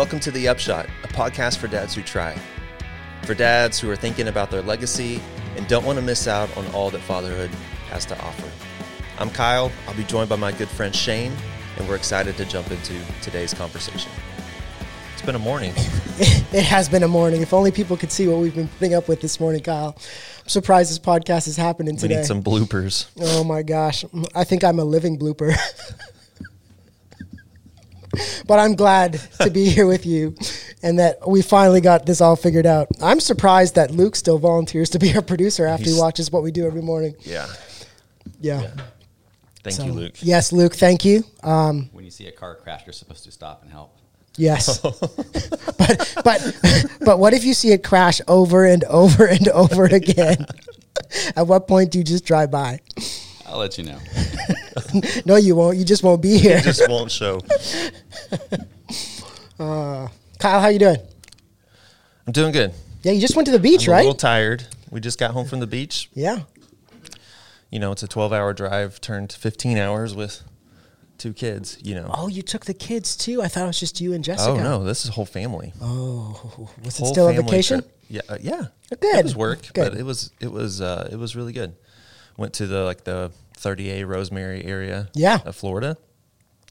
welcome to The Upshot, a podcast for dads who try. For dads who are thinking about their legacy and don't want to miss out on all that fatherhood has to offer. I'm Kyle. I'll be joined by my good friend Shane, and we're excited to jump into today's conversation. It's been a morning. It has been a morning. If only people could see what we've been putting up with this morning, Kyle. I'm surprised this podcast is happening We today. need some bloopers. oh my gosh. I think I'm a living blooper. but I'm glad to be here with you and that we finally got this all figured out. I'm surprised that Luke still volunteers to be our producer after he watches what we do every morning. Yeah. Yeah. Yeah. Thank So, you, Luke. Yes, Luke, thank you. Um, When you see a car crash, you're supposed to stop and help. Yes. but but but what if you see it crash over and over and over again? At what point do you just drive by? I'll let you know. No, you won't. You just won't be here. Just won't show. Kyle, how you doing? I'm doing good. Yeah, you just went to the beach, I'm a little tired. We just got home from the beach. yeah. You know, it's a 12 hour drive turned to 15 hours with two kids, you know. Oh, you took the kids too. I thought it was just you and Jessica. Oh, no, this is whole family. Oh, was it still a vacation? trip. Yeah, uh, yeah. Good. It was work, Good. but it was it was uh, it was really good. Went to the like the 30A Rosemary area, Yeah. of Florida,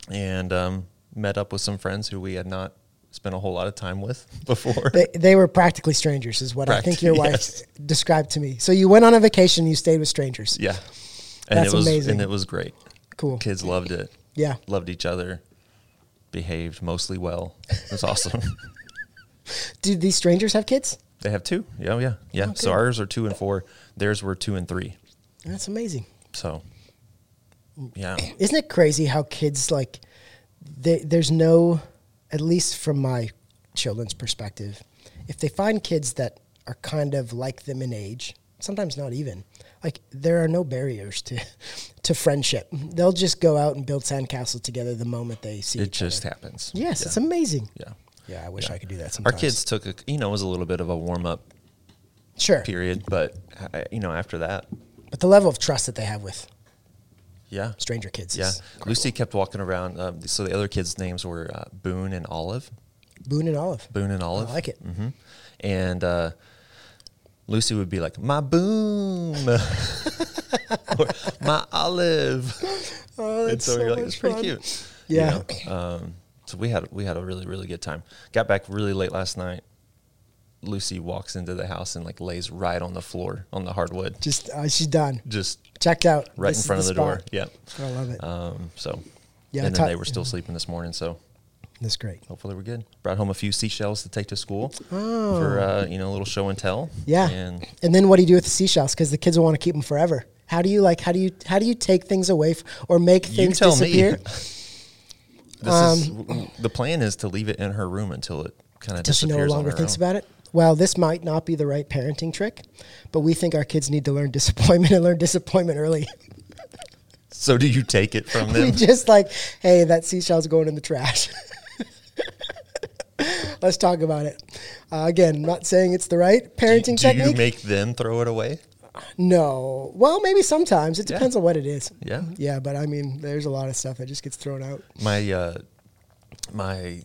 and um, met up with some friends who we had not spent a whole lot of time with before. They, they were practically strangers, is what I think your wife yes. described to me. So you went on a vacation, you stayed with strangers. yeah, and That's it was amazing. and it was great. Cool. Kids loved it. Yeah. loved each other. Behaved mostly well. It was awesome. Do these strangers have kids? they have two. Yeah, yeah, yeah. Oh, so ours are two and four. Theirs were two and three. That's amazing. So, yeah. Isn't it crazy how kids like they, there's no at least from my children's perspective if they find kids that are kind of like them in age sometimes not even like there are no barriers to to friendship they'll just go out and build sandcastles together the moment they see It just other. happens. yes yeah. it's amazing yeah. yeah i wish Yeah. i could do that Our kids took a, you know, it was a little bit of a warm up sure period, but uh, you know, after that, but the level of trust that they have with yeah, stranger kids yeah. Lucy kept walking around. Um, so the other kids' names were uh, Boone and Olive. boone and olive Boone and Olive. I like it. hmm And uh, Lucy would be like, "My Boone," or "My Olive." oh and so, so you're like, "It's pretty cute." you Yeah. know? Um, so we had we had a really really good time. Got back really late last night. Lucy walks into the house and like lays right on the floor on the hardwood, just uh, she's done just checked out right This in front of the door. spot. Yep. i love it Um, so Yeah, and then they were still sleeping this morning, so that's great hopefully we're good. Brought home a few seashells to take to school Oh. for uh, you know a little show and tell. Yeah. and And then what do you do with the seashells? Because the kids will want to keep them forever. How do you like? How do you how do you take things away f- or make You things tell disappear? me. This is the plan is to leave it in her room until it kind of Until she disappears. no longer thinks own. about it. Well, this might not be the right parenting trick, but we think our kids need to learn disappointment and learn disappointment early. So do you take it from we them? just like, hey, that seashell's going in the trash. Let's talk about it. Uh, again, not saying it's the right parenting technique. do you make them throw it away? no. Well, maybe sometimes. It Yeah. depends on what it is. Yeah. Yeah, but I mean, there's a lot of stuff that just gets thrown out. My uh, my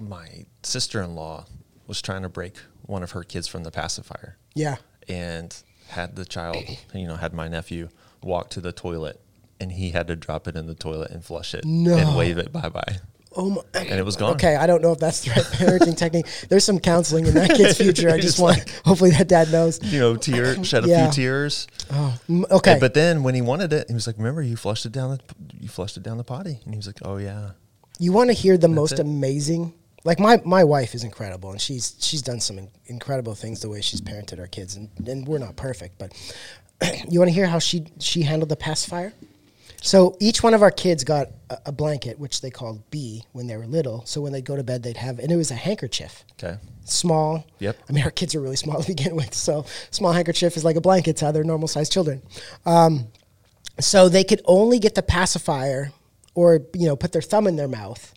my sister in law was trying to break one of her kids from the pacifier Yeah. and had the child, you know, had my nephew walk to the toilet and he had to drop it in the toilet and flush it No. and wave it bye bye. Oh my. God. And it was gone. Okay, I don't know if that's the right parenting technique. There's some counseling in that kid's future. I just Just want, hopefully, that dad knows. You know, tear shed a Yeah. few tears. Oh, okay. And- but then when he wanted it, he was like, "Remember, you flushed it down the you flushed it down the potty." And he was like, "Oh yeah." you want to hear the most it. amazing? Like my my wife is incredible, and she's she's done some in- incredible things the way she's parented our kids, and, and we're not perfect, but you want to hear how she she handled the pacifier? So each one of our kids got a, a blanket, which they called B when they were little. So when they'd go to bed, they'd have, and it was a handkerchief. Okay. small. Yep. I mean, our kids are really small to begin with, so small handkerchief is like a blanket to other normal sized children. Um, so they could only get the pacifier, or you know, put their thumb in their mouth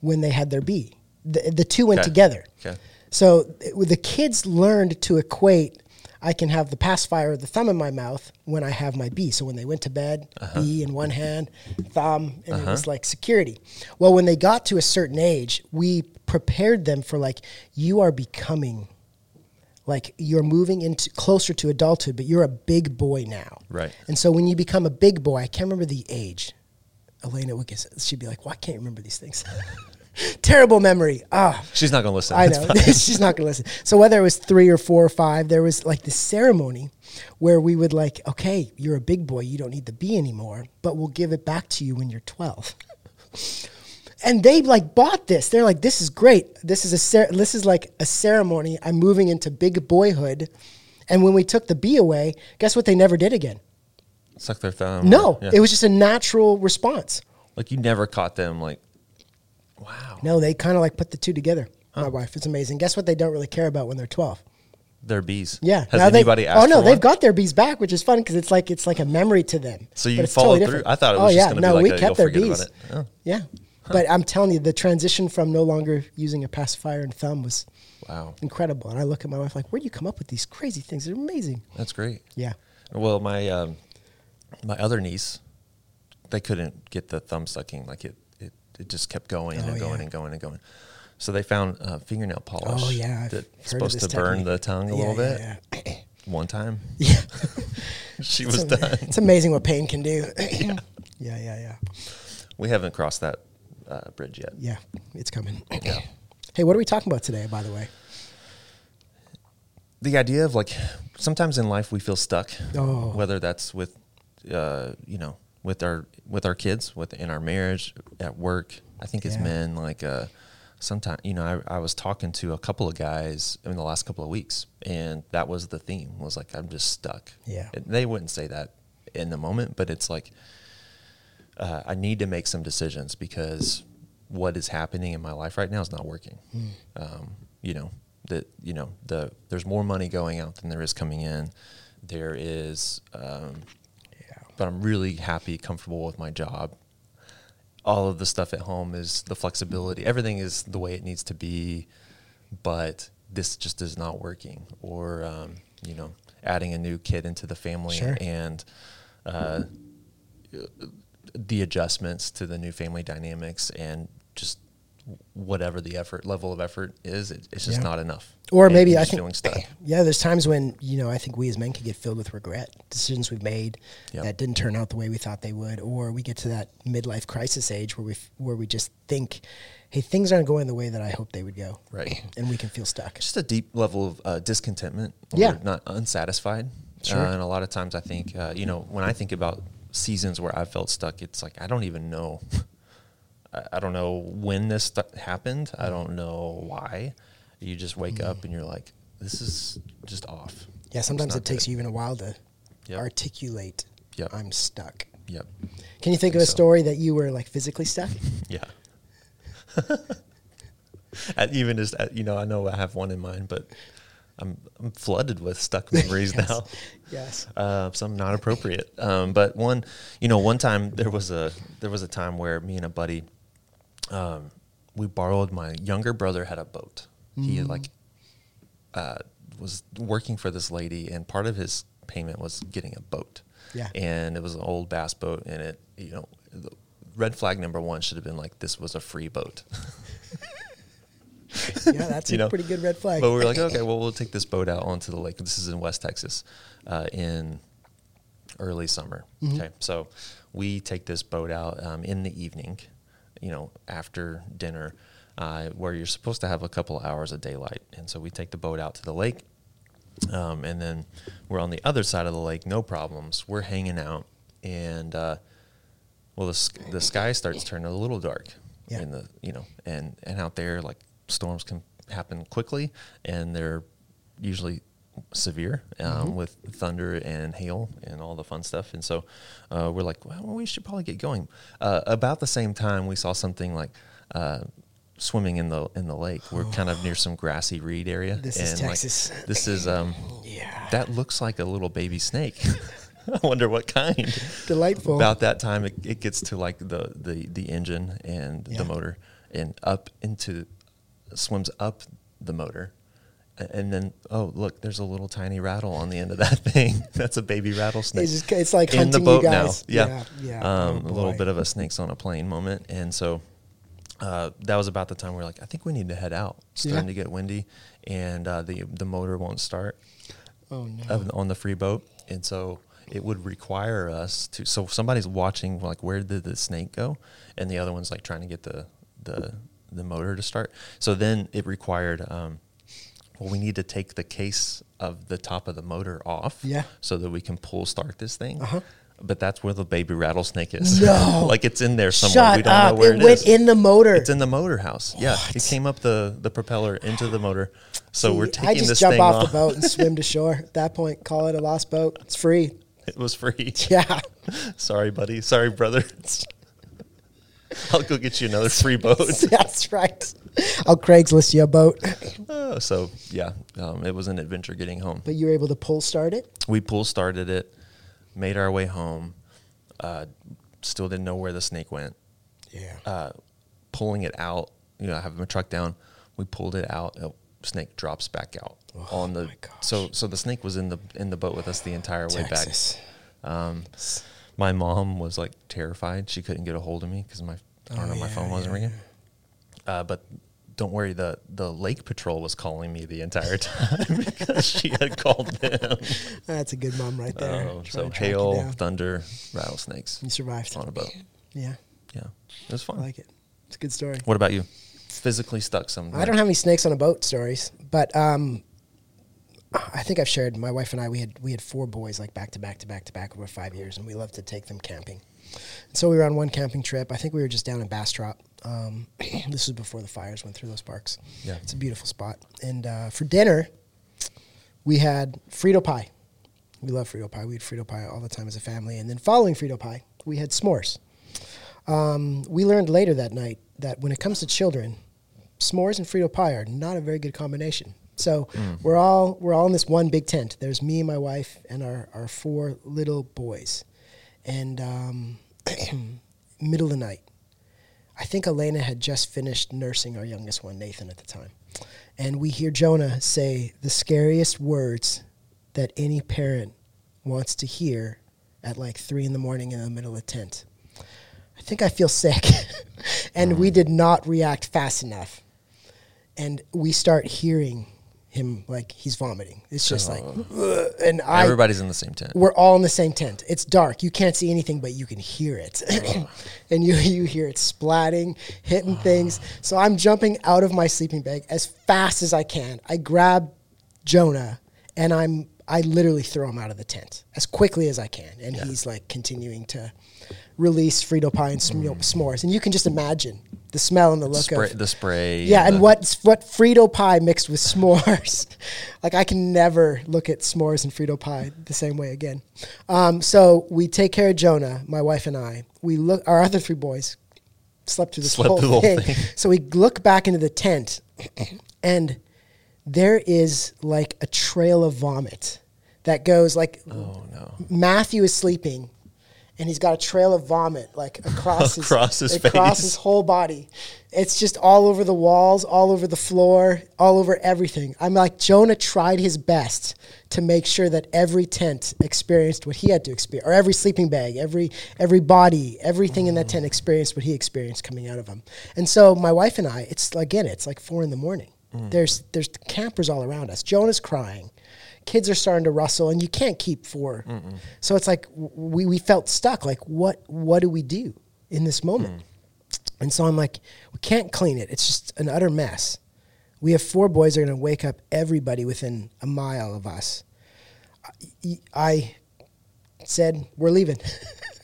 when they had their B. The, the two went Okay. together. Okay. So it- the kids learned to equate I can have the pacifier, of the thumb in my mouth when I have my B. So when they went to bed, uh-huh. B in one hand, thumb, and it was uh-huh. like security. Well, when they got to a certain age, we prepared them for like, you are becoming, like you're moving into closer to adulthood, but you're a big boy now. Right. And so when you become a big boy, I can't remember the age. Elena would get, she'd be like, well, I can't remember these things. Terrible memory. Ah, She's not going to listen. I know she's not going to listen. So whether it was three or four or five, there was like the ceremony where we would like, okay, you're a big boy, you don't need the B anymore, but we'll give it back to you when you're 12. And they like bought this. They're like, this is great. This is a cer- this is like a ceremony. I'm moving into big boyhood. And when we took the B away, guess what? They never did again. Suck their thumb. No, Yeah. it was just a natural response. like you never caught them like, wow, No, they kind of like put the two together. My wife, it's amazing. Guess what? They don't really care about when they're 12. they're bees. Yeah. Has Now they- anybody asked Oh no, they've got their bees back, which is fun because it's like it's like a memory to them. So you followed totally through? different. I thought it oh was just yeah, no, like we a, kept their bees. Oh. Yeah, but I'm telling you, the transition from no longer using a pacifier and thumb was Wow. incredible. And I look at my wife like, "Where do you come up with these crazy things? They're amazing." That's great. Yeah. Well, my um, my other niece, they couldn't get the thumb sucking. Like it, it, just kept going Oh, and going yeah. and going and going. So they found uh, fingernail polish. Oh yeah, I've that's supposed to burn technique. the tongue a Yeah, little yeah, bit. One time, yeah. she It's was ama- done. It's amazing what pain can do. yeah, yeah, yeah, We haven't crossed that uh, bridge yet. yeah. It's coming. Yeah. hey, what are we talking about today? By the way. the idea of like sometimes in life we feel stuck Oh. whether that's with uh, you know with our with our kids with in our marriage at work i think as Yeah. men like uh sometimes you know I, I was talking to a couple of guys in the last couple of weeks and that was the theme was like i'm just stuck Yeah. And they wouldn't say that in the moment but it's like uh, i need to make some decisions because what is happening in my life right now is not working Hmm. um, you know that you know the there's more money going out than there is coming in there is um. But i'm really happy comfortable with my job. All of the stuff at home is the flexibility. Everything is the way it needs to be but this just is not working. Or um, you know adding a new kid into the family Sure. and uh, the adjustments to the new family dynamics and just whatever the effort level of effort is it, it's just Yeah. not enough Or And maybe I think feeling stuck Yeah, there's times when you know I think we as men can get filled with regret, decisions we've made Yep. that didn't turn out the way we thought they would, or we get to that midlife crisis age where we f- where we just think, hey, things aren't going the way that I hoped they would go, right and we can feel stuck. just a deep level of uh, discontentment Yeah. not unsatisfied Sure. uh, and a lot of times i think uh, you know when i think about seasons where i felt stuck it's like i don't even know I, I don't know when this stu- happened i don't know why you just wake up and you're like this is just off Yeah, sometimes it takes you even a while to Yep. articulate. Yep. I'm stuck. yep Can you think of a so. story that you were like physically stuck? yeah And even just uh, you know i know i have one in mind but i'm, I'm flooded with stuck memories Yes. now Yes. uh, some not appropriate. Um, but one, you know, one time there was a there was a time where me and a buddy, um, we borrowed my younger brother had a boat. He had like uh, was working for this lady, and part of his payment was getting a boat. Yeah. and it was an old bass boat, and it you know. The, Red flag number one should have been like this was a free boat, Yeah, that's a know, pretty good red flag. but we were like, okay, well, we'll take this boat out onto the lake. This is in West Texas, uh, in early summer. Okay, so we take this boat out um, in the evening, you know, after dinner, uh, where you're supposed to have a couple hours of daylight, and so we take the boat out to the lake, um, and then we're on the other side of the lake, no problems. We're hanging out, and uh, well, the, the sky starts turning a little dark Yeah. in the you know, and and out there like storms can happen quickly, and they're usually severe um, with thunder and hail and all the fun stuff. And so uh, we're like, well, we should probably get going. Uh, about the same time, we saw something like. Uh, swimming in the in the lake we're kind of near some grassy reed area This is and, like, Texas. this is um yeah. that looks like a little baby snake. I wonder what kind. Delightful. About that time, it, it gets to like the the the engine and Yeah. the motor, and up into swims up the motor, And then, oh look, there's a little tiny rattle on the end of that thing. That's a baby rattlesnake. It's just it's like in the boat you guys. now. Yeah, yeah. yeah. Um, Oh, a little bit of a snakes on a plane moment, and so uh, that was about the time we are like, I think we need to head out. It's Yeah. starting to get windy, and uh, the the motor won't start Oh no. on the free boat, and so it would require us to. So somebody's watching, like, where did the snake go, and the other one's like trying to get the the the motor to start. So then it required. Um, well, we need to take the case of the top of the motor off, Yeah. so that we can pull start this thing. Uh-huh. But that's where the baby rattlesnake is. No. like it's in there somewhere. Shut we don't up! know where it it went is. in the motor. It's in the motor house. Yeah, it came up the the propeller into the motor. So we're See, taking I just this jump thing off, off. the boat and swim to shore. At that point, call it a lost boat. It's free. It was free. Yeah. Sorry, buddy. Sorry, brother. I'll go get you another free boat. That's right. I'll Craigslist you a boat. Uh, so yeah, um, it was an adventure getting home. But you were able to pull start it. We pull started it, made our way home. Uh, still didn't know where the snake went. Yeah. Uh, pulling it out, you know, having have my truck down. We pulled it out. snake drops back out on the. Oh my gosh. So so the snake was in the in the boat with us the entire way back. Um, my mom was like terrified. She couldn't get a hold of me because my I don't Oh, know my phone wasn't yeah, ringing. Uh, but don't worry, the the lake patrol was calling me the entire time because she had called them. That's a good mom right there. Oh, so to track you hail, thunder, rattlesnakes You survived. on a boat. Yeah, Yeah, it was fun. I like it. It's a good story. What about you? Physically stuck somewhere? I don't have any snakes on a boat stories, but um, I think I've shared. My wife and I we had we had four boys like back to back to back to back over five years, and we loved to take them camping. So we were on one camping trip. I think we were just down in Bastrop. Um, this was before the fires went through those parks. Yeah. it's a beautiful spot. And uh, for dinner, we had Frito pie. We love Frito pie. We had Frito pie all the time as a family. And then following Frito pie, we had s'mores. Um, we learned later that night that when it comes to children, s'mores and Frito pie are not a very good combination. So we're all we're all in this one big tent. There's me, my wife, and our, our four little boys. And um, middle of the night, I think Elena had just finished nursing our youngest one, Nathan, at the time. And we hear Jonah say the scariest words that any parent wants to hear at like three in the morning in the middle of the tent. I think I feel sick. and we mm. did not react fast enough. And we start hearing him like he's vomiting. It's just like, oh. "Ugh," and I, Everybody's in the same tent. we're all in the same tent. It's dark. You can't see anything, but you can hear it. and you, you hear it splatting, hitting things. So I'm jumping out of my sleeping bag as fast as I can. I grab Jonah and I'm I literally throw him out of the tent as quickly as I can. And he's like continuing to release Frito pie and sm- mm. s'mores. And you can just imagine the smell and the look Spray, of the spray. yeah, and the- what what Frito pie mixed with s'mores. like I can never look at s'mores and Frito pie the same way again. Um, so we take care of Jonah, my wife and I. We look our other three boys slept through this Slept whole, through the whole thing. thing. So we look back into the tent, and there is like a trail of vomit that goes like Oh no. Matthew is sleeping, and he's got a trail of vomit like across his Across his across face. his whole body. It's just all over the walls, all over the floor, all over everything. I'm like Jonah tried his best to make sure that every tent experienced what he had to experience, or every sleeping bag, every every body, everything in that tent mm. experienced what he experienced coming out of him. And so my wife and I, it's again, it's like four in the morning. Mm. There's there's campers all around us. Jonah's crying kids are starting to rustle and you can't keep 4 so it's like we, we felt stuck like what what do we do in this moment? And so i'm like we can't clean it. It's just an utter mess. We have four boys that are going to wake up everybody within a mile of us. I, I said we're leaving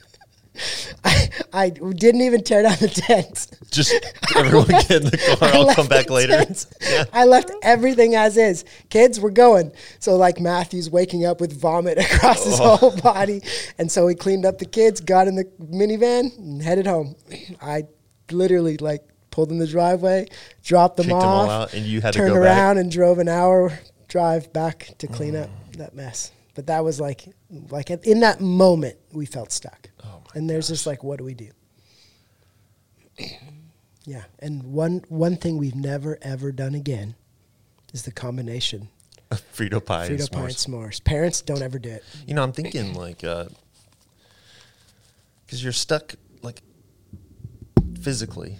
I, I didn't even tear down the tent Just everyone get in the car. I'll come back later. tent. I left everything as is. Kids, we're going. So like Matthew's waking up with vomit across his Oh. whole body, and so we cleaned up the kids, got in the minivan, and headed home. I literally like pulled in the driveway, dropped them Kicked off, all out, and you had to turned go back? around and drove an hour drive back to clean up mm. that mess. But that was like, like in that moment, we felt stuck. Oh and there's just like, what do we do? Yeah, and one one thing we've never ever done again is the combination Frito pie. and Frito pie and s'mores. Parents don't ever do it. You know, I'm thinking like, uh, because you're stuck, like, physically.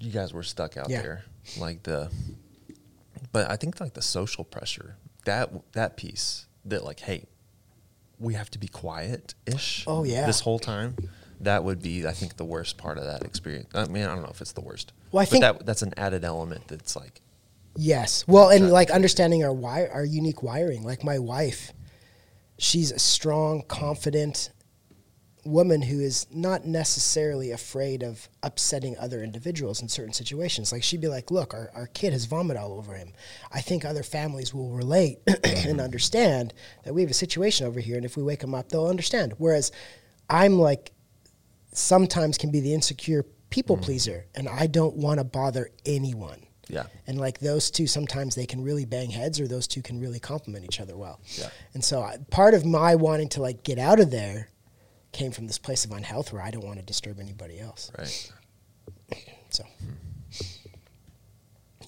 You guys were stuck out Yeah. there, like the. But I think like the social pressure, that that piece, that like, hey, we have to be quiet ish. Oh, yeah. This whole time, that would be, I think, the worst part of that experience. I mean, I don't know if it's the worst. Well, I but think- that that's an added element that's like, Yes. Well, and like understanding our wire, our unique wiring. Like my wife, she's a strong, confident woman who is not necessarily afraid of upsetting other individuals in certain situations. Like she'd be like, "Look, our, our kid has vomit all over him. I think other families will relate and understand that we have a situation over here, and if we wake them up, they'll understand." Whereas I'm like, sometimes can be the insecure people mm. pleaser, and I don't want to bother anyone. yeah, And like those two, sometimes they can really bang heads, or those two can really complement each other well. Yeah. And so I, part of my wanting to like get out of there came from this place of unhealth where I don't want to disturb anybody else. right. So,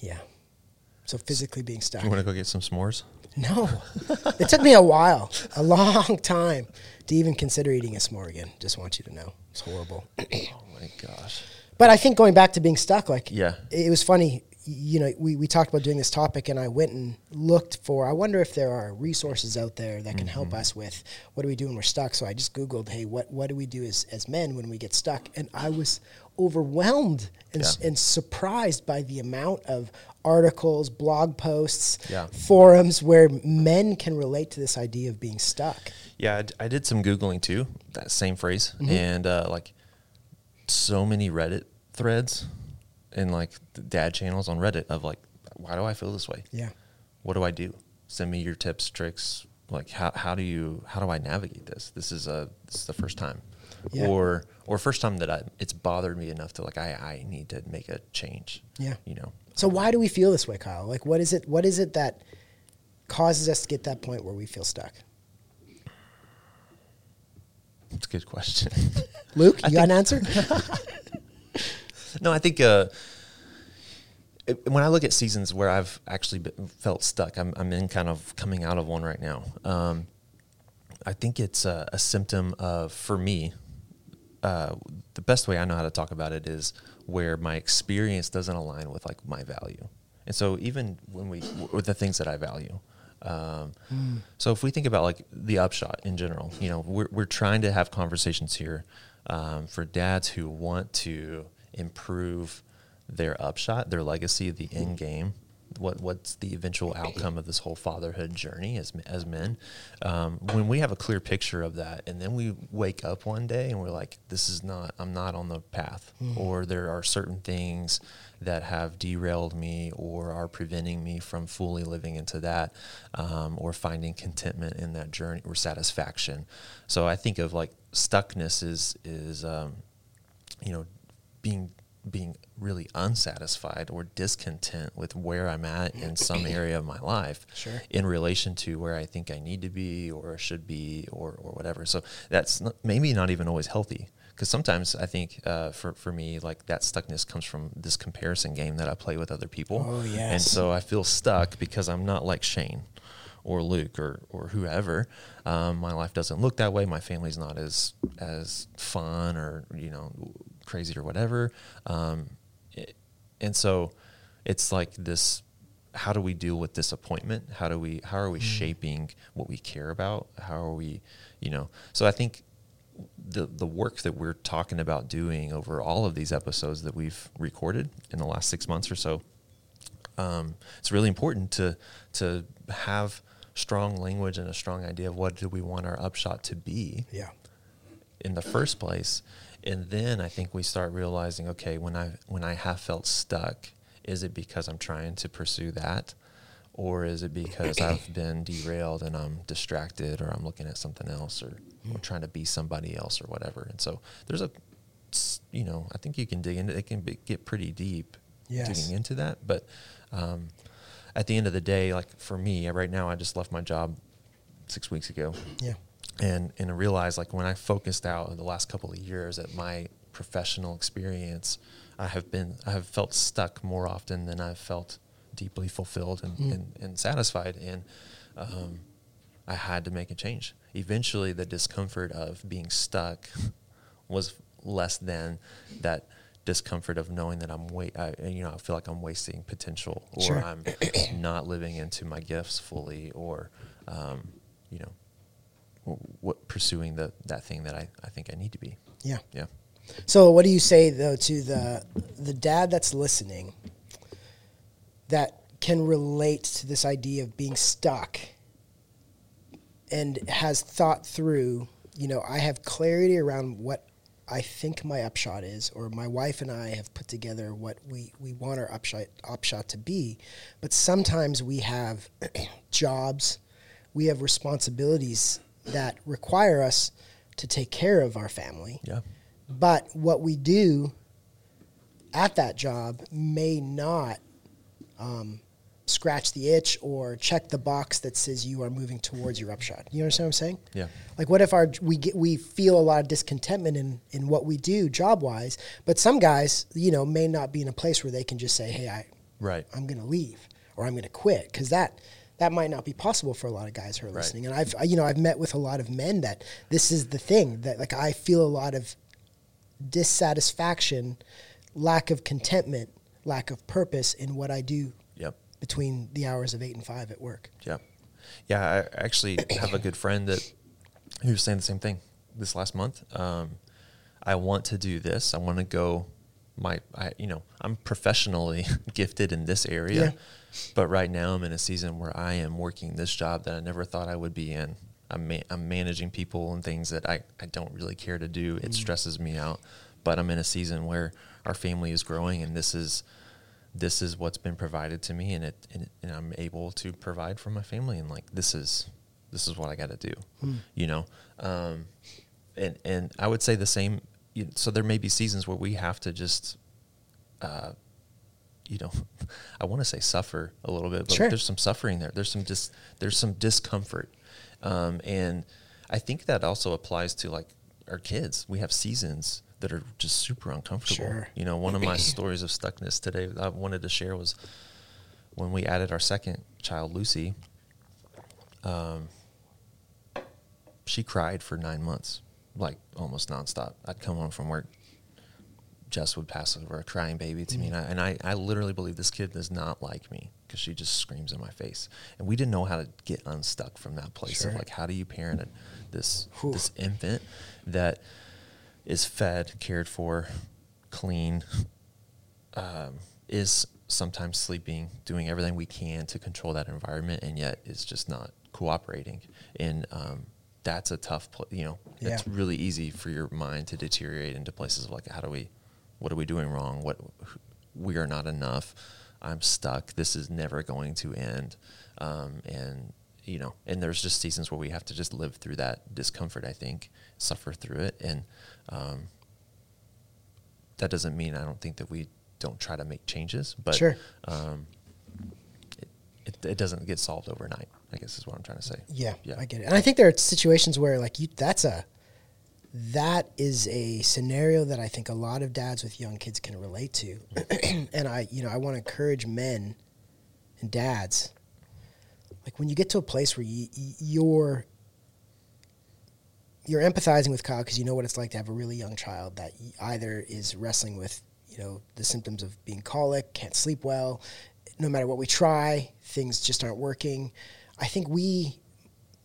yeah. So physically being stuck. You want to go get some s'mores? No, it took me a while, a long time to even consider eating a s'more again. Just want you to know, it's horrible. Oh my gosh. But I think going back to being stuck, like Yeah. it was funny. You know, we, we talked about doing this topic, and I went and looked for. I wonder if there are resources out there that can help Mm-hmm. us with what do we do when we're stuck. So I just googled, hey, what what do we do as as men when we get stuck? And I was overwhelmed and, s Yeah. and surprised by the amount of articles, blog posts, Yeah. forums where men can relate to this idea of being stuck. Yeah, I d- I, did some googling too. That same phrase, Mm-hmm. and uh, like so many Reddit threads and like the dad channels on Reddit of like, why do I feel this way? Yeah. What do I do? Send me your tips, tricks. Like how how do you how do I navigate this? This is a this is the first time, Yeah. or or first time that I it's bothered me enough to like I I need to make a change. Yeah. you know. So why do we feel this way, Kyle? Like, what is it? What is it that causes us to get that point where we feel stuck? It's a good question. Luke, I you got an answer? No, I think uh, it, when I look at seasons where I've actually been, felt stuck, I'm, I'm in kind of coming out of one right now. Um, I think it's a, a symptom of, for me, uh, the best way I know how to talk about it is where my experience doesn't align with like my value. And so even when we, with the things that I value, um, so if we think about like the upshot in general, you know, we're, we're trying to have conversations here um, for dads who want to improve their upshot, their legacy, the end game. What what's the eventual outcome of this whole fatherhood journey as as men? Um, when we have a clear picture of that, and then we wake up one day and we're like, "This is not. I'm not on the path," or there are certain things that have derailed me or are preventing me from fully living into that um, or finding contentment in that journey or satisfaction. So I think of like stuckness is is um, you know being being really unsatisfied or discontent with where I'm at in some area of my life Sure. in relation to where I think I need to be or should be or, or whatever. So that's not, maybe not even always healthy because sometimes I think uh, for, for me, like that stuckness comes from this comparison game that I play with other people. Oh, And so I feel stuck because I'm not like Shane or Luke or, or whoever. Um, my life doesn't look that way. My family's not as, as fun or, you know, crazy or whatever. Um, it- and so it's like this how do we deal with disappointment? How do we how are we shaping what we care about? How are we you know? So i think the the work that we're talking about doing over all of these episodes that we've recorded in the last six months or so um, it's really important to to have strong language and a strong idea of what do we want our upshot to be yeah. in the first place and then i think we start realizing okay when i when i have felt stuck is it because i'm trying to pursue that? Or is it because i've been derailed and i'm distracted or i'm looking at something else or, or trying to be somebody else or whatever? And so there's a, you know i think you can dig into it can be, get pretty deep Yes. digging into that. But um, at the end of the day like for me right now i just left my job six weeks ago. Yeah. And and I realized like when I focused out in the last couple of years at my professional experience, I have been I have felt stuck more often than I've felt deeply fulfilled and, and, and satisfied. And um, I had to make a change. Eventually, the discomfort of being stuck was less than that discomfort of knowing that I'm wait, I, you know, I feel like I'm wasting potential or Sure. I'm not living into my gifts fully or, um, you know, what pursuing the that thing that I, I think I need to be. Yeah. Yeah. So, what do you say though to the the dad that's listening that can relate to this idea of being stuck and has thought through? You know, I have clarity around what I think my upshot is, or my wife and I have put together what we, we want our upshot upshot to be, but sometimes we have jobs, we have responsibilities that require us to take care of our family. Yeah. But what we do at that job may not um, scratch the itch or check the box that says you are moving towards your upshot. You understand what I'm saying? Yeah. Like, what if our we get we feel a lot of discontentment in in what we do job wise, but some guys, you know, may not be in a place where they can just say, "Hey, I Right. I'm going to leave or I'm going to quit because that that might not be possible for a lot of guys who are Right. listening. And I've I- you know I've met with a lot of men that this is the thing that like I feel a lot of dissatisfaction, lack of contentment, lack of purpose in what I do Yep. between the hours of eight and five at work. Yeah. Yeah. I actually have a good friend that who was saying the same thing this last month. Um, I want to do this. I want to go. My, I, you know, I'm professionally gifted in this area, Yeah. But right now I'm in a season where I am working this job that I never thought I would be in. I'm, ma- I'm managing people and things that I, I don't really care to do. It stresses me out, but I'm in a season where our family is growing and this is, this is what's been provided to me and it, and, and I'm able to provide for my family. And like, this is, this is what I got to do, you know? Um, and, and I would say the same, you so there may be seasons where we have to just, uh, you know, I want to say suffer a little bit, but Sure. there's some suffering there. There's some dis, there's some discomfort, um, and I think that also applies to like our kids. We have seasons that are just super uncomfortable. Sure. You know, one of my stories of stuckness today I wanted to share was when we added our second child, Lucy. Um, she cried for nine months, like almost nonstop. I'd come home from work. Jess would pass over a crying baby to me, and, I, and I, I literally believe this kid does not like me because she just screams in my face. And we didn't know how to get unstuck from that place Sure. of like, how do you parent a, this Whew. this infant that is fed, cared for, clean, um, is sometimes sleeping, doing everything we can to control that environment, and yet is just not cooperating. And um, that's a tough, pl- you know, it's really easy for your mind to deteriorate into places of like, how do we, what are we doing wrong? What we are not enough. I'm stuck. This is never going to end. Um, and you know, and there's just seasons where we have to just live through that discomfort. I think suffer through it, and um, that doesn't mean I don't think that we don't try to make changes, but Sure. um, it, it, it doesn't get solved overnight. I guess is what I'm trying to say. Yeah, Yeah. I get it. And I think there are situations where like you that's a that is a scenario that I think a lot of dads with young kids can relate to. and I, you know, I want to encourage men and dads like when you get to a place where you, you're you're empathizing with Kyle because you know what it's like to have a really young child that either is wrestling with, you know, the symptoms of being colic, can't sleep well. No matter what we try, things just aren't working. I think we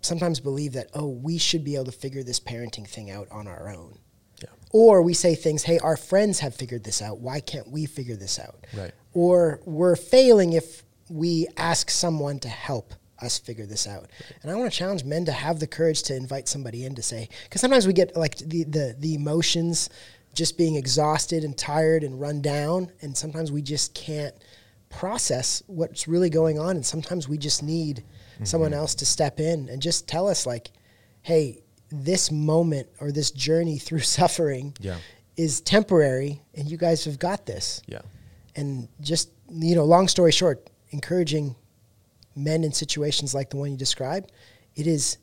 sometimes believe that, oh, we should be able to figure this parenting thing out on our own. Yeah. Or we say things, hey, our friends have figured this out. Why can't we figure this out? Right. Or we're failing if we ask someone to help us figure this out. And I want to challenge men to have the courage to invite somebody in to say, because sometimes we get like the, the, the emotions just being exhausted and tired and run down. And sometimes we just can't process what's really going on. And sometimes we just need someone else to step in and just tell us, like, hey, this moment or this journey through suffering Yeah. is temporary and you guys have got this Yeah. and just you know long story short encouraging men in situations like the one you described it is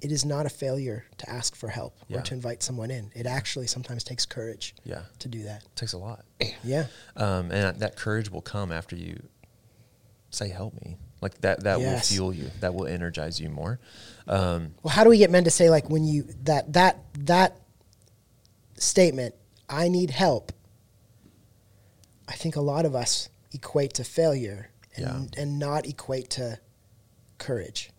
it is not a failure to ask for help Yeah. or to invite someone in it actually sometimes takes courage Yeah. to do that It takes a lot. yeah Um, and that courage will come after you say help me like that that Yes. will fuel you that will energize you more um, Well, how do we get men to say like when you that that that statement, I need help. I think a lot of us equate to failure and and not equate to courage.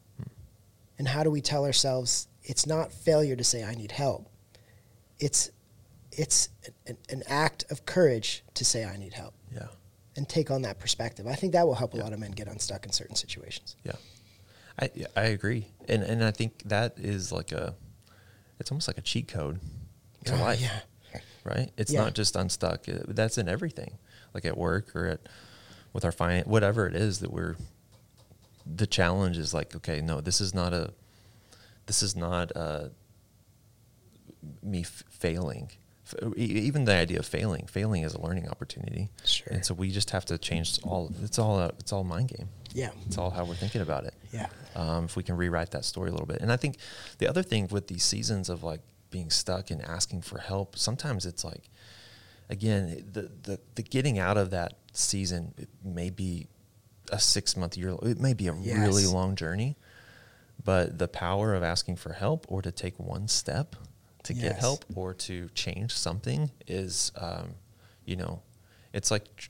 And how do we tell ourselves it's not failure to say I need help? It's it's an, an act of courage to say I need help yeah and take on that perspective. I think that will help a lot of men get unstuck in certain situations. Yeah, I I agree, and and I think that is like a, it's almost like a cheat code in Oh, life, yeah. right? It's Yeah. not just unstuck. That's in everything, like at work or at with our finance, whatever it is that we're. The challenge is like, okay, no, this is not a, this is not uh me f- failing. Even the idea of failing, failing is a learning opportunity. Sure. And so we just have to change all. It's all. A, it's all mind game. Yeah. It's all how we're thinking about it. Yeah. Um, if we can rewrite that story a little bit. And I think the other thing with these seasons of like being stuck and asking for help, sometimes it's like, again, the, the, the getting out of that season it may be a six month year, it may be a really long journey, but the power of asking for help or to take one step to get help or to change something is, um, you know, it's like tr-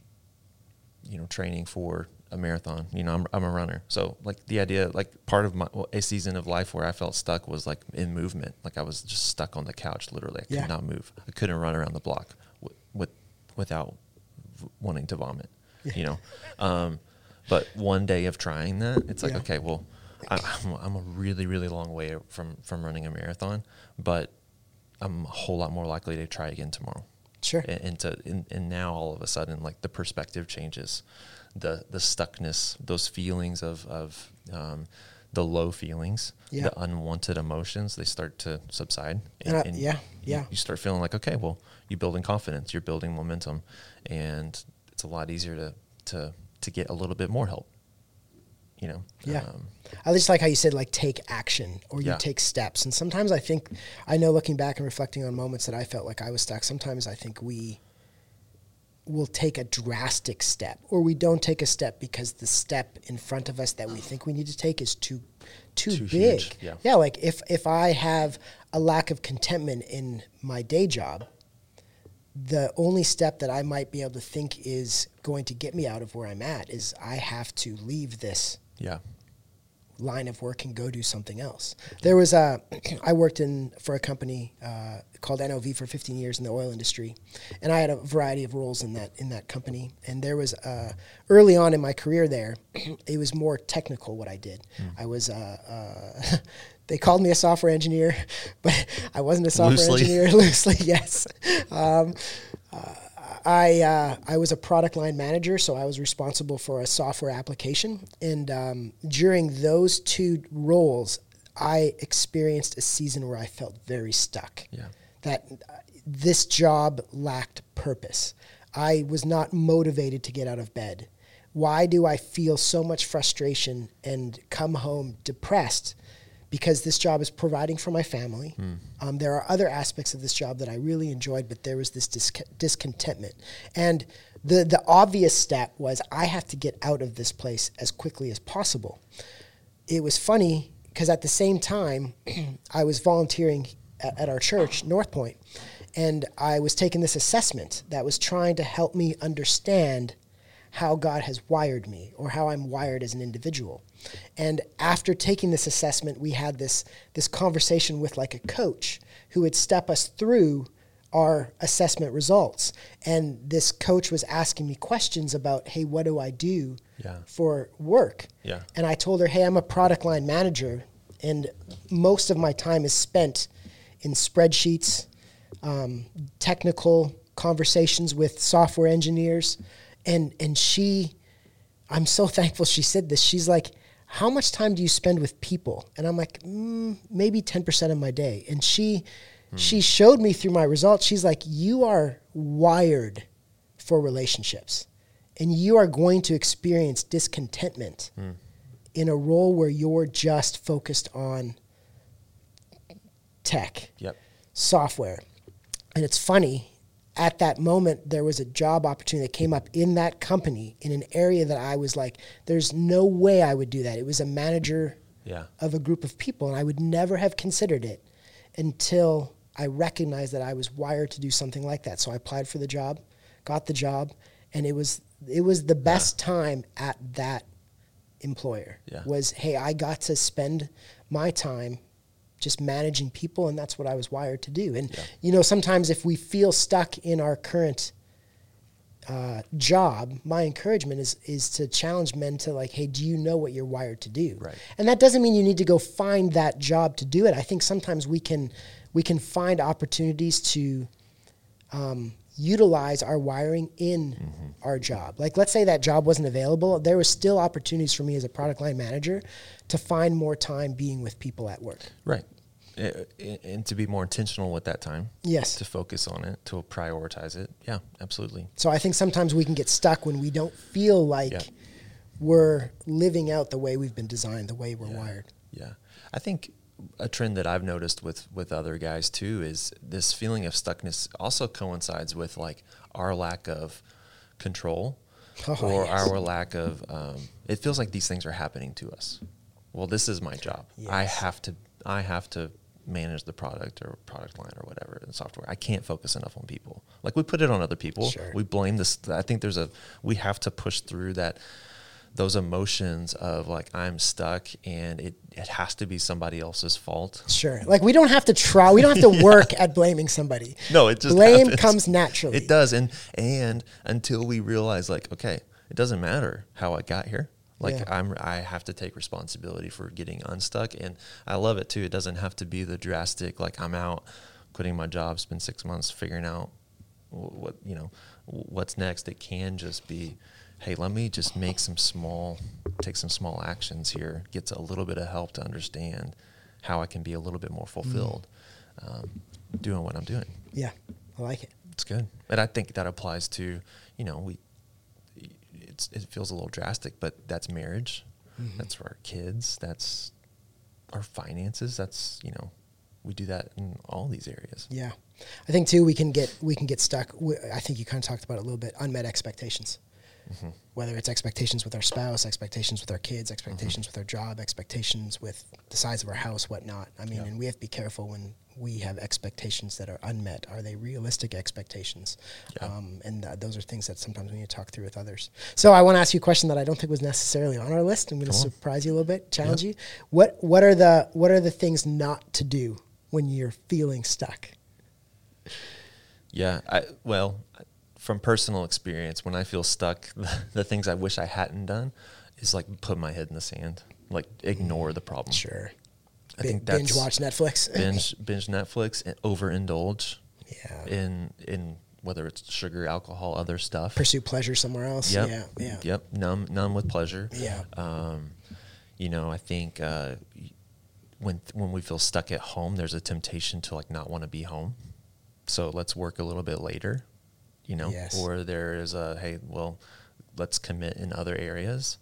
you know training for a marathon. You know I'm, I'm a runner. So like the idea like part of my well, a season of life where i felt stuck was like in movement. Like i was just stuck on the couch literally. I could Yeah. not move. I couldn't run around the block w- with without v- wanting to vomit you know? Um, but one day of trying that it's like Yeah. okay well I, I'm, I'm a really really long way from from running a marathon but i'm a whole lot more likely to try again tomorrow Sure. and, and to and, and now all of a sudden like the perspective changes the the stuckness those feelings of of um, the low feelings Yeah. the unwanted emotions they start to subside And I- yeah, you- yeah. you start feeling like okay well you're building confidence you're building momentum and it's a lot easier to to to get a little bit more help you know Yeah. um, I just like how you said like take action or you Yeah. take steps. And sometimes I think I know looking back and reflecting on moments that I felt like I was stuck, sometimes I think we will take a drastic step or we don't take a step because the step in front of us that we think we need to take is too too, Too big. huge, yeah. yeah, like if if I have a lack of contentment in my day job, the only step that I might be able to think is going to get me out of where I'm at is I have to leave this yeah line of work and go do something else. There was a, I worked in for a company uh, called NOV for 15 years in the oil industry, and I had a variety of roles in that in that company. And there was uh, early on in my career there, it was more technical what I did. I was. Uh, uh, They called me a software engineer, but I wasn't a software Loosely. engineer. Loosely, yes. Um, I uh, I was a product line manager, so I was responsible for a software application. And um, during those two roles, I experienced a season where I felt very stuck. Yeah. That uh, this job lacked purpose. I was not motivated to get out of bed. Why do I feel so much frustration and come home depressed? Because this job is providing for my family. Um, there are other aspects of this job that I really enjoyed, but there was this disc- discontentment. And the, the obvious step was I have to get out of this place as quickly as possible. It was funny because at the same time, I was volunteering at, at our church, North Point, and I was taking this assessment that was trying to help me understand how God has wired me or how I'm wired as an individual. And after taking this assessment, we had this this conversation with like a coach who would step us through our assessment results. And this coach was asking me questions about, hey, what do I do Yeah. for work? Yeah. And I told her, hey, I'm a product line manager, and most of my time is spent in spreadsheets, um, technical conversations with software engineers, and and she, I'm so thankful she said this. She's like, how much time do you spend with people? And I'm like, mm, maybe ten percent of my day. And she, she showed me through my results. She's like, you are wired for relationships, and you are going to experience discontentment in a role where you're just focused on tech Yep. software. And it's funny, at that moment there was a job opportunity that came up in that company in an area that I was like, there's no way I would do that. It was a manager Yeah. of a group of people, and I would never have considered it until I recognized that I was wired to do something like that. So I applied for the job, got the job, and it was it was the best time at that employer. Yeah. Was hey, I got to spend my time just managing people, and that's what I was wired to do. And Yeah. you know, sometimes if we feel stuck in our current uh, job, my encouragement is is to challenge men to like, hey, do you know what you're wired to do? Right. And that doesn't mean you need to go find that job to do it. I think sometimes we can we can find opportunities to um, utilize our wiring in Mm-hmm. our job. Like, let's say that job wasn't available, there was still opportunities for me as a product line manager to find more time being with people at work. Right. And- and to be more intentional with that time. Yes. To focus on it, to prioritize it. Yeah, absolutely. So I think sometimes we can get stuck when we don't feel like Yeah. we're living out the way we've been designed, the way we're Yeah. wired. Yeah. I think a trend that I've noticed with with other guys too is this feeling of stuckness also coincides with like our lack of control Oh, or yes. our lack of um, it feels like these things are happening to us. Well, this is my job. I have to I have to manage the product or product line or whatever in software. I can't focus enough on people. Like we put it on other people. Sure. We blame this I think there's a we have to push through that those emotions of like I'm stuck and it, it has to be somebody else's fault. Sure. Like we don't have to try. We don't have to work at blaming somebody. No, it just blame happens. comes naturally. It does, and and until we realize like, okay, it doesn't matter how I got here. Like Yeah. I'm, I have to take responsibility for getting unstuck, and I love it too. It doesn't have to be the drastic like I'm out, quitting my job, spend six months figuring out what you know what's next. It can just be, hey, let me just make some small, take some small actions here, get a little bit of help to understand how I can be a little bit more fulfilled, um, doing what I'm doing Yeah, I like it. it's good and i think that applies to you know we it's, it feels a little drastic but that's marriage Mm-hmm. that's for our kids that's our finances that's you know we do that in all these areas Yeah, I think too we can get we can get stuck. I think you kind of talked about it a little bit. Unmet expectations, Mm-hmm. whether it's expectations with our spouse, expectations with our kids, Mm-hmm. expectations with our job, expectations with the size of our house, whatnot. I mean, Yeah. and we have to be careful when we have expectations that are unmet. Are they realistic expectations? Yeah. Um, and uh, those are things that sometimes we need to talk through with others. So I want to ask you a question that I don't think was necessarily on our list. I'm going to surprise you a little bit, challenge you. What what are the what are the things not to do when you're feeling stuck? yeah i well from personal experience when i feel stuck the, things i wish i hadn't done is like put my head in the sand like ignore the problem Sure. i Bi- think binge watch Netflix. binge binge netflix and overindulge yeah. in in whether it's sugar alcohol other stuff Pursue pleasure somewhere else. Yep. Yeah. Yeah. Yep. Numb, numb with pleasure. Yeah. Um, you know, I think uh, when when we feel stuck at home, there's a temptation to like not want to be home. So let's work a little bit later. You know, Yes. or there is a hey, well, let's commit in other areas.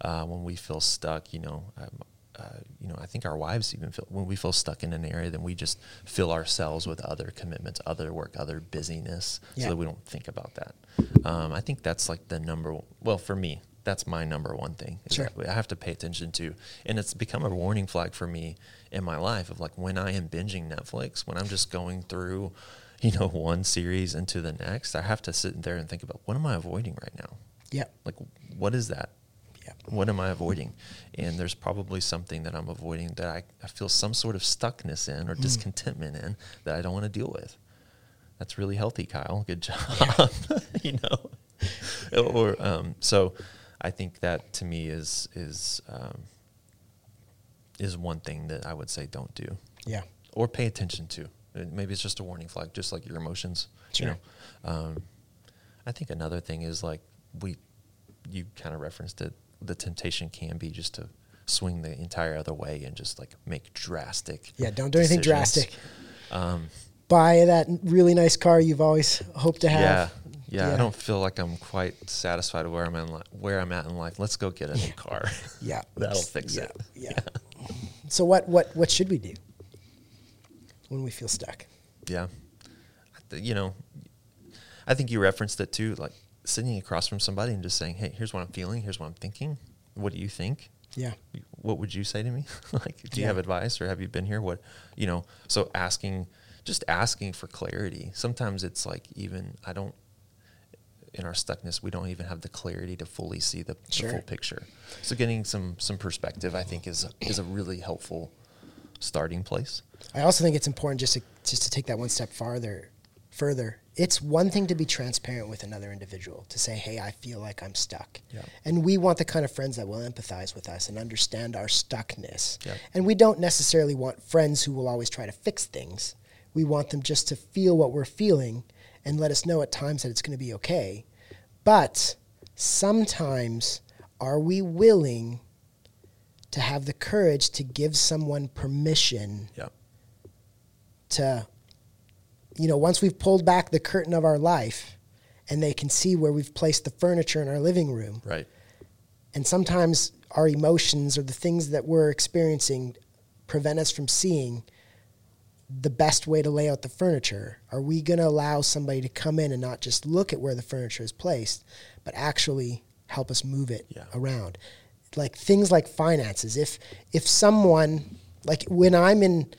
Uh, when we feel stuck, you know, um, uh, you know, I think our wives even feel when we feel stuck in an area, then we just fill ourselves with other commitments, other work, other busyness, Yeah. so that we don't think about that. Um, I think that's like the number. One, well, for me, that's my number one thing. Sure. I have to pay attention to, and it's become a warning flag for me in my life of like when I am binging Netflix, when I'm just going through, you know, one series into the next, I have to sit there and think about what am I avoiding right now? Yeah. Like, what is that? Yeah. What am I avoiding? And there's probably something that I'm avoiding that I, I feel some sort of stuckness in or discontentment in that I don't want to deal with. That's really healthy, Kyle. Good job. you know, or um, so I think that to me is is um, is one thing that I would say don't do Yeah. or pay attention to. Uh, Maybe it's just a warning flag, just like your emotions. Sure. You know, um, I think another thing is like we, you kind of referenced it. The temptation can be just to swing the entire other way and just like make drastic. Yeah. Don't do anything drastic. Um, Buy that really nice car you've always hoped to have. yeah, Yeah. I don't feel like I'm quite satisfied where I'm in li- where I'm at in life. Let's go get a new car. Yeah. That'll fix yeah, it. Yeah. so what what what should we do when we feel stuck? Yeah. You know, I think you referenced it too, like sitting across from somebody and just saying, "Hey, here's what I'm feeling. Here's what I'm thinking. What do you think? Yeah. What would you say to me? like, do you have advice or have you been here? What, you know? So asking, just asking for clarity. Sometimes it's like even I don't. In our stuckness, we don't even have the clarity to fully see the, the full picture. So getting some some perspective, I think, is is a really helpful starting place. I also think it's important just to just to take that one step farther further. It's one thing to be transparent with another individual to say, "Hey, I feel like I'm stuck." Yeah. And we want the kind of friends that will empathize with us and understand our stuckness. Yeah. And we don't necessarily want friends who will always try to fix things. We want them just to feel what we're feeling and let us know at times that it's going to be okay. But sometimes are we willing to have the courage to give someone permission Yeah. to, you know, once we've pulled back the curtain of our life and they can see where we've placed the furniture in our living room, Right. and sometimes our emotions or the things that we're experiencing prevent us from seeing the best way to lay out the furniture. Are we going to allow somebody to come in and not just look at where the furniture is placed, but actually help us move it Yeah. around? Like things like finances. If if someone like when I'm in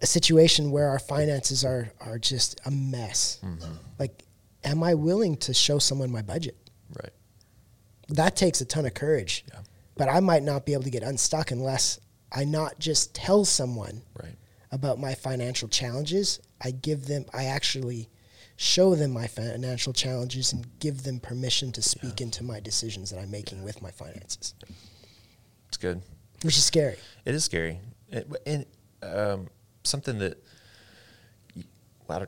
a situation where our finances are are just a mess, mm-hmm. like am I willing to show someone my budget? Right. that takes a ton of courage. Yeah. But I might not be able to get unstuck unless I not just tell someone Right. about my financial challenges. I give them, I actually show them my financial challenges and give them permission to speak into my decisions that I'm making with my finances, It's good. which is scary. It is scary, It- and um, something that you,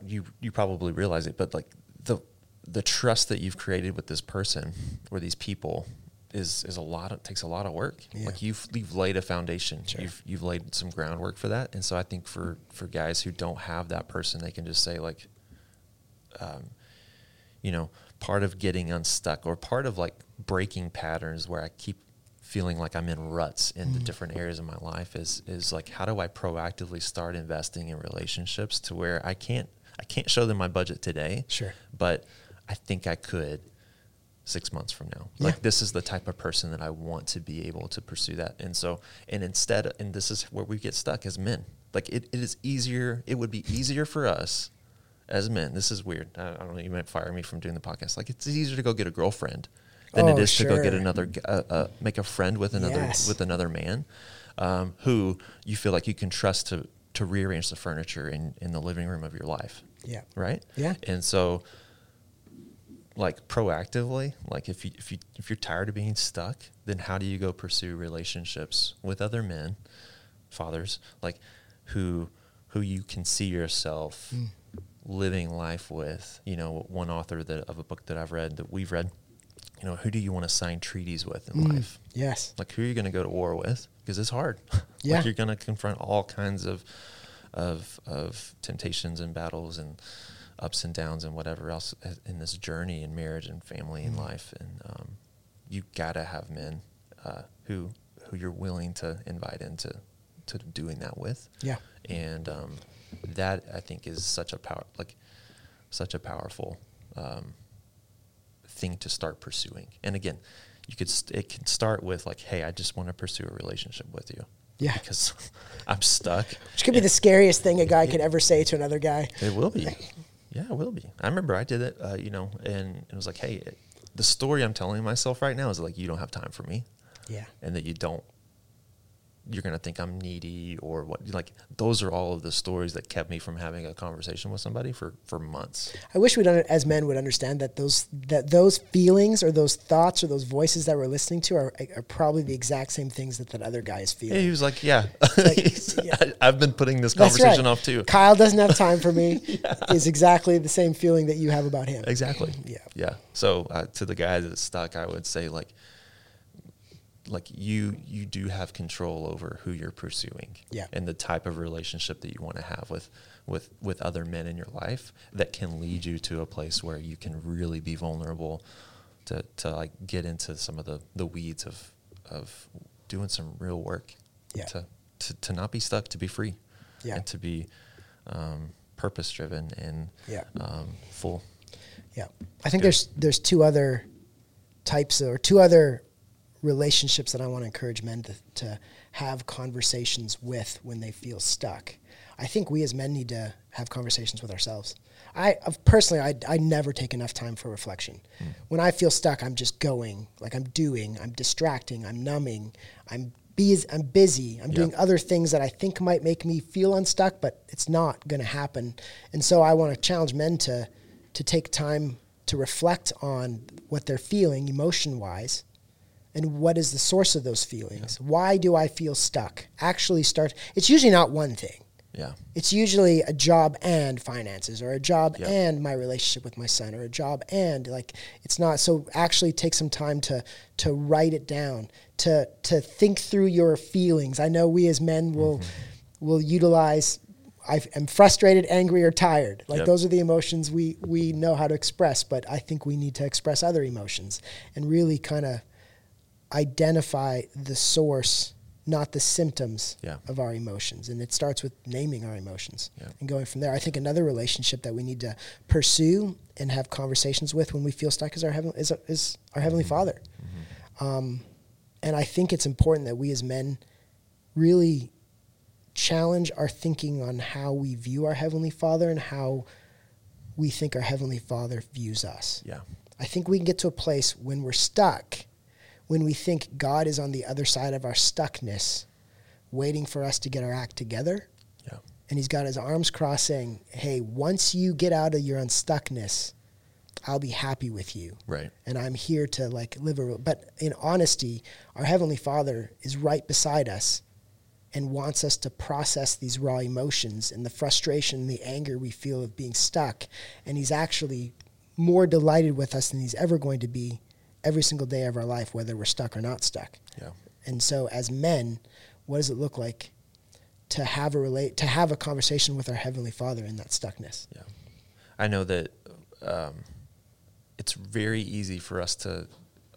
you you probably realize it, but like the the trust that you've created with this person or these people is is a lot of takes a lot of work. Yeah. Like you've you've laid a foundation. Sure. You've you've laid some groundwork for that, and so I think for for guys who don't have that person, they can just say like, um, you know, part of getting unstuck or part of like breaking patterns where I keep feeling like I'm in ruts in the different areas of my life is is like how do I proactively start investing in relationships to where I can't I can't show them my budget today. Sure. But I think I could six months from now. Yeah. Like this is the type of person that I want to be able to pursue that. And so and instead and this is where we get stuck as men. Like it, it is easier it would be easier for us as men. This is weird. I, I don't know. You might fire me from doing the podcast. Like it's easier to go get a girlfriend than it Oh, is to go get another, uh, uh, make a friend with another Yes. with another man, um, who you feel like you can trust to to rearrange the furniture in in the living room of your life. Yeah. Right. Yeah. And so, like proactively, like if you if you if you're tired of being stuck, then how do you go pursue relationships with other men, fathers, like who who you can see yourself Mm. Living life with? You know, one author that of a book that I've read that we've read. You know, who do you want to sign treaties with in Mm. life? Yes. Like who are you going to go to war with? Because it's hard. Yeah. like you're going to confront all kinds of of of temptations and battles and ups and downs and whatever else in this journey in marriage and family and life. And um, you gotta have men uh, who who you're willing to invite into to doing that with. Yeah. And um, that I think is such a power like such a powerful um, thing to start pursuing. And again, you could st- it can start with like, hey, I just want to pursue a relationship with you. Yeah. Because I'm stuck. Which could be the scariest thing a guy could ever say to another guy. It will be. Yeah, it will be. I remember I did it, uh, you know, and it was like, hey, it, the story I'm telling myself right now is like, you don't have time for me, Yeah. and that you don't. You're gonna think I'm needy or what? Like those are all of the stories that kept me from having a conversation with somebody for for months. I wish we as men would understand that those that those feelings or those thoughts or those voices that we're listening to are, are probably the exact same things that that other guy is Yeah, he was like, yeah, yeah. I, have been putting this That's conversation right. off too. Kyle doesn't have time for me is exactly the same feeling that you have about him. Exactly. Yeah. Yeah. So uh, to the guy that's stuck, I would say like, like you you do have control over who you're pursuing. Yeah. And the type of relationship that you want to have with with with other men in your life that can lead you to a place where you can really be vulnerable to to like get into some of the the weeds of of doing some real work. Yeah. To to to not be stuck, to be free. Yeah. And to be um, purpose driven and Yeah. um, full Yeah, I think there's there's two other types of, or two other relationships that I want to encourage men to, to have conversations with when they feel stuck. I think we as men need to have conversations with ourselves. I personally, I, I never take enough time for reflection. Hmm. When I feel stuck, I'm just going, like I'm doing, I'm distracting, I'm numbing, I'm busy, I'm busy, I'm doing other things that I think might make me feel unstuck, but it's not going to happen. And so I want to challenge men to to take time to reflect on what they're feeling emotion wise and what is the source of those feelings why do i feel stuck actually start it's usually not one thing Yeah. it's usually a job and finances or a job Yeah. and my relationship with my son or a job and like it's not so actually take some time to to write it down to to think through your feelings i know we as men will Mm-hmm. will utilize I am frustrated, angry, or tired. Like Yep. those are the emotions we we know how to express. But I think we need to express other emotions and really kind of identify the source, not the symptoms Yeah. of our emotions. And it starts with naming our emotions Yeah. and going from there. I think another relationship that we need to pursue and have conversations with when we feel stuck is our heaven is, is our heavenly Father. Um, and I think it's important that we as men really challenge our thinking on how we view our heavenly Father and how we think our heavenly Father views us. Yeah. I think we can get to a place when we're stuck, when we think God is on the other side of our stuckness, waiting for us to get our act together. Yeah. And he's got his arms crossed saying, Hey, once you get out of your unstuckness, I'll be happy with you. Right. And I'm here to like live a, but in honesty, our Heavenly Father is right beside us and wants us to process these raw emotions and the frustration and the anger we feel of being stuck. And He's actually more delighted with us than He's ever going to be every single day of our life, whether we're stuck or not stuck. Yeah. And so, as men, what does it look like to have a relate to have a conversation with our Heavenly Father in that stuckness? Yeah. I know that um, it's very easy for us to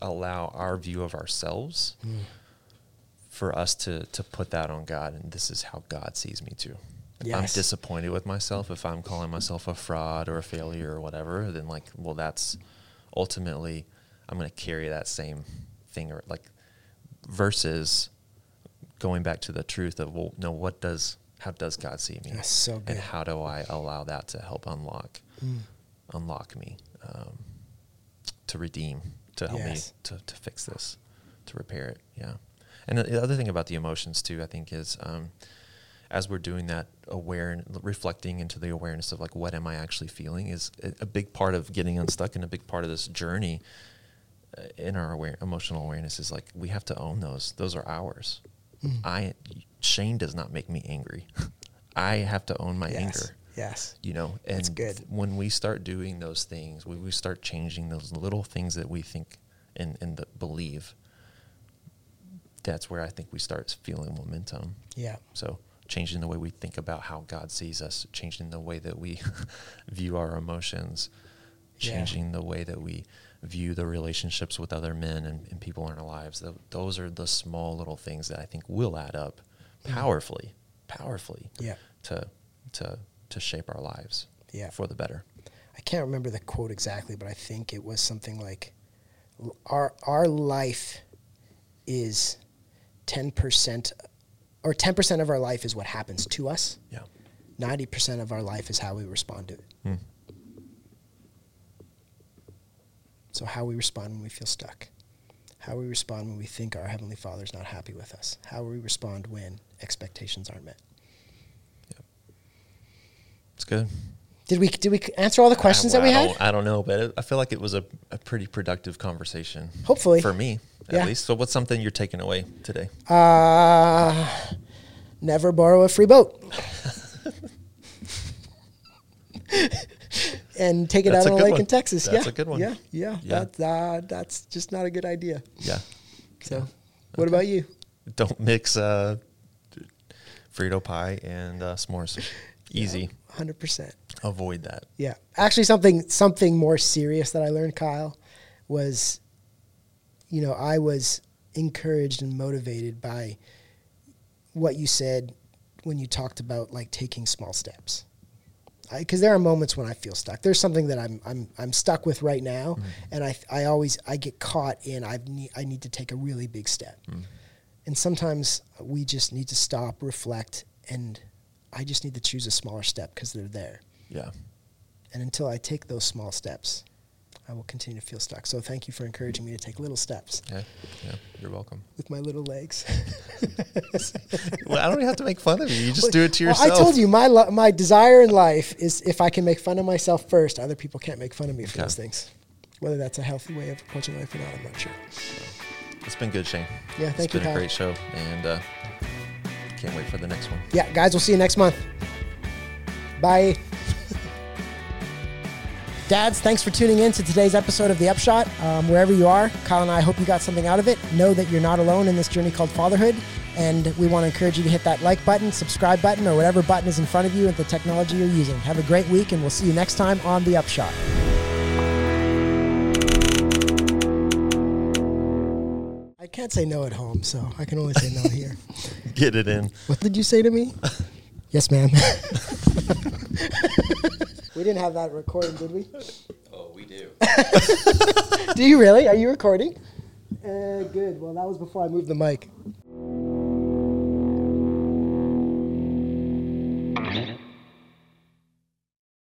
allow our view of ourselves for us to to put that on God and this is how God sees me too. If I'm disappointed with myself, if I'm calling myself a fraud or a failure or whatever, then like well that's ultimately I'm going to carry that same thing or like versus going back to the truth of well no what does how does God see me? So good. and how do I allow that to help unlock Mm. unlock me um, to redeem to help Yes. me to, to fix this to repair it yeah and the, the other thing about the emotions too i think is um, as we're doing that aware reflecting into the awareness of like what am i actually feeling is a, big part of getting unstuck and a big part of this journey in our aware, emotional awareness is like we have to own those those are ours Mm. i shane does not make me angry i have to own my Yes. anger Yes. you know and That's good. when we start doing those things when we start changing those little things that we think and, and that believe that's where i think we start feeling momentum Yeah. so changing the way we think about how god sees us changing the way that we view our emotions Yeah. changing the way that we view the relationships with other men and, and people in our lives Th- those are the small little things that i think will add up powerfully powerfully Yeah. to to to shape our lives Yeah. for the better. I can't remember the quote exactly, but I think it was something like our our life is 10% or 10% of our life is what happens to us. Yeah. 90% of our life is how we respond to it. Hmm. So how we respond when we feel stuck. How we respond when we think our heavenly Father's not happy with us. How we respond when expectations aren't met. It's good. Did we did we answer all the questions I, that we I had? I don't know, but it, I feel like it was a, a pretty productive conversation. Hopefully. For me, at Yeah. least. So, what's something you're taking away today? Uh, never borrow a free boat. and take it That's out on a lake one. in Texas. That's yeah. a good one. Yeah, yeah. Yeah. That, uh, that's just not a good idea. Yeah. So, Yeah. what about you? Don't mix uh, Frito pie and uh, s'mores. Easy. Hundred percent. Avoid that. Yeah. Actually, something something more serious that I learned, Kyle, was, you know, I was encouraged and motivated by what you said when you talked about like taking small steps. Because there are moments when I feel stuck. There's something that I'm I'm I'm stuck with right now, Mm-hmm. and I I always I get caught in I need I need to take a really big step, Mm. and sometimes we just need to stop, reflect, and I just need to choose a smaller step because they're there. Yeah. And until I take those small steps, I will continue to feel stuck. So thank you for encouraging me to take little steps Yeah. Yeah. You're welcome. with my little legs. well, I don't even have to make fun of you. You just do it to Well, yourself. I told you my lo- my desire in life is if I can make fun of myself first, other people can't make fun of me for Okay. those things. Whether that's a healthy way of approaching life or not, I'm not sure. It's been good, Shane. Yeah, thank it's you, It's been a Kyle. great show, and uh, can't wait for the next one. Yeah, guys, we'll see you next month. Bye. Dads, thanks for tuning in to today's episode of The Upshot. Um, wherever you are, Kyle and I hope you got something out of it. Know that you're not alone in this journey called fatherhood. And we want to encourage you to hit that like button, subscribe button, or whatever button is in front of you with the technology you're using. Have a great week, and we'll see you next time on The Upshot. I can't say no at home, so I can only say no here. Get it in. What did you say to me? yes, ma'am. We didn't have that recording, did we? Oh, we do. do you really? Are you recording? Uh, good. Well, that was before I moved the mic.